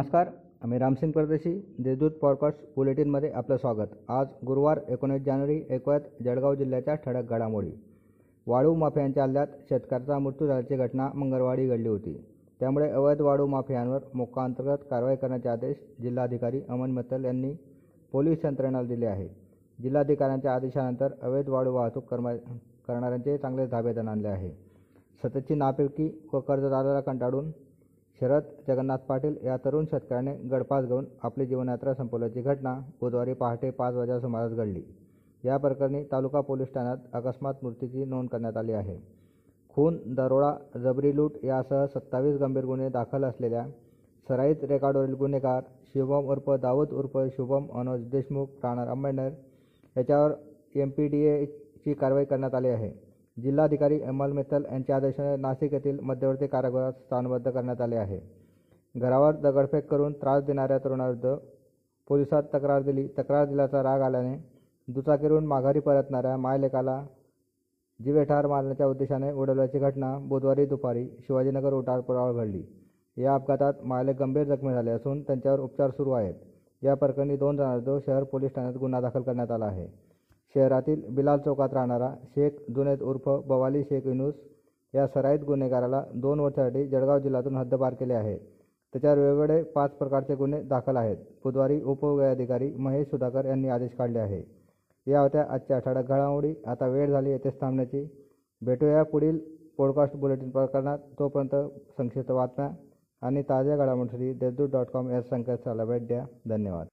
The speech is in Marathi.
नमस्कार आम्ही रामसिंग परदेशी देशदूत पॉडकास्ट बुलेटिनमध्ये आपलं स्वागत. आज गुरुवार एकोणीस जानेवारी ऐकूयात जळगाव जिल्ह्याच्या ठळक घडामोडी. वाळू माफियांच्या हल्ल्यात शेतकऱ्याचा मृत्यू झाल्याची घटना मंगळवारी घडली होती. त्यामुळे अवैध वाळू माफियांवर मोक्काअंतर्गत कारवाई करण्याचे आदेश जिल्हाधिकारी अमन मित्तल यांनी पोलीस यंत्रणेला दिले आहे. जिल्हाधिकाऱ्यांच्या आदेशानंतर अवैध वाळू वाहतूक कर्म करणाऱ्यांचे चांगले धाबेदान आणले आहे. सततची नापिकी व कर्जदाराला कंटाळून शरद जगन्नाथ पाटील या तरुण शेतकऱ्याने गडपास घेऊन आपली जीवनयात्रा संपवल्याची घटना बुधवारी पहाटे पाच वाजता सुमारास घडली. या प्रकरणी तालुका पोलीस ठाण्यात अकस्मात मृत्यूची नोंद करण्यात आली आहे. खून दरोडा जबरी लूट यासह सत्तावीस गंभीर गुन्हे दाखल असलेल्या सराईत रेकॉर्डवरील गुन्हेगार शिवम उर्फ दाऊद उर्फ शुभम मनोज देशमुख राहणार अंबेडकर याच्यावर एम पी डी एची कारवाई करण्यात आली आहे. जिल्हाधिकारी अमल मित्तल यांच्या आदेशाने नाशिक येथील मध्यवर्ती कारागृहात स्थानबद्ध करण्यात आले आहे. घरावर दगडफेक करून त्रास देणाऱ्या तरुणाविरुद्ध पोलिसात तक्रार दिली. तक्रार दिल्याचा राग आल्याने दुचाकीवरून माघारी परतणाऱ्या मायलेकाला जीवेठार मारण्याच्या उद्देशाने उडवल्याची घटना बुधवारी दुपारी शिवाजीनगर उठारपुरावर घडली. या अपघातात मायलेक गंभीर जखमी झाले असून त्यांच्यावर उपचार सुरू आहेत. या प्रकरणी दोन जणांविरुद्ध शहर पोलीस ठाण्यात गुन्हा दाखल करण्यात आला आहे. शहरातील बिलाल चौकात राहणारा शेख जुनेद उर्फ बवाली शेख युनुस या सराईत गुन्हेगाराला दोन वर्षासाठी जळगाव जिल्ह्यातून हद्दपार केले आहे. त्याच्यावर वेगवेगळे पाच प्रकारचे गुन्हे दाखल आहेत. बुधवारी उपविभागाधिकारी महेश सुधाकर यांनी आदेश काढले आहे. या होत्या आजच्या आठवड्यात घडामोडी. आता वेळ झाली येथेच थांबण्याची. भेटूया पुढील पॉडकास्ट बुलेटिन प्रकरणात. तोपर्यंत संक्षिप्त बातम्या आणि ताज्या घडामोडीसाठी देशदूत डॉट कॉम या संकेतस्थळाला भेट द्या. धन्यवाद.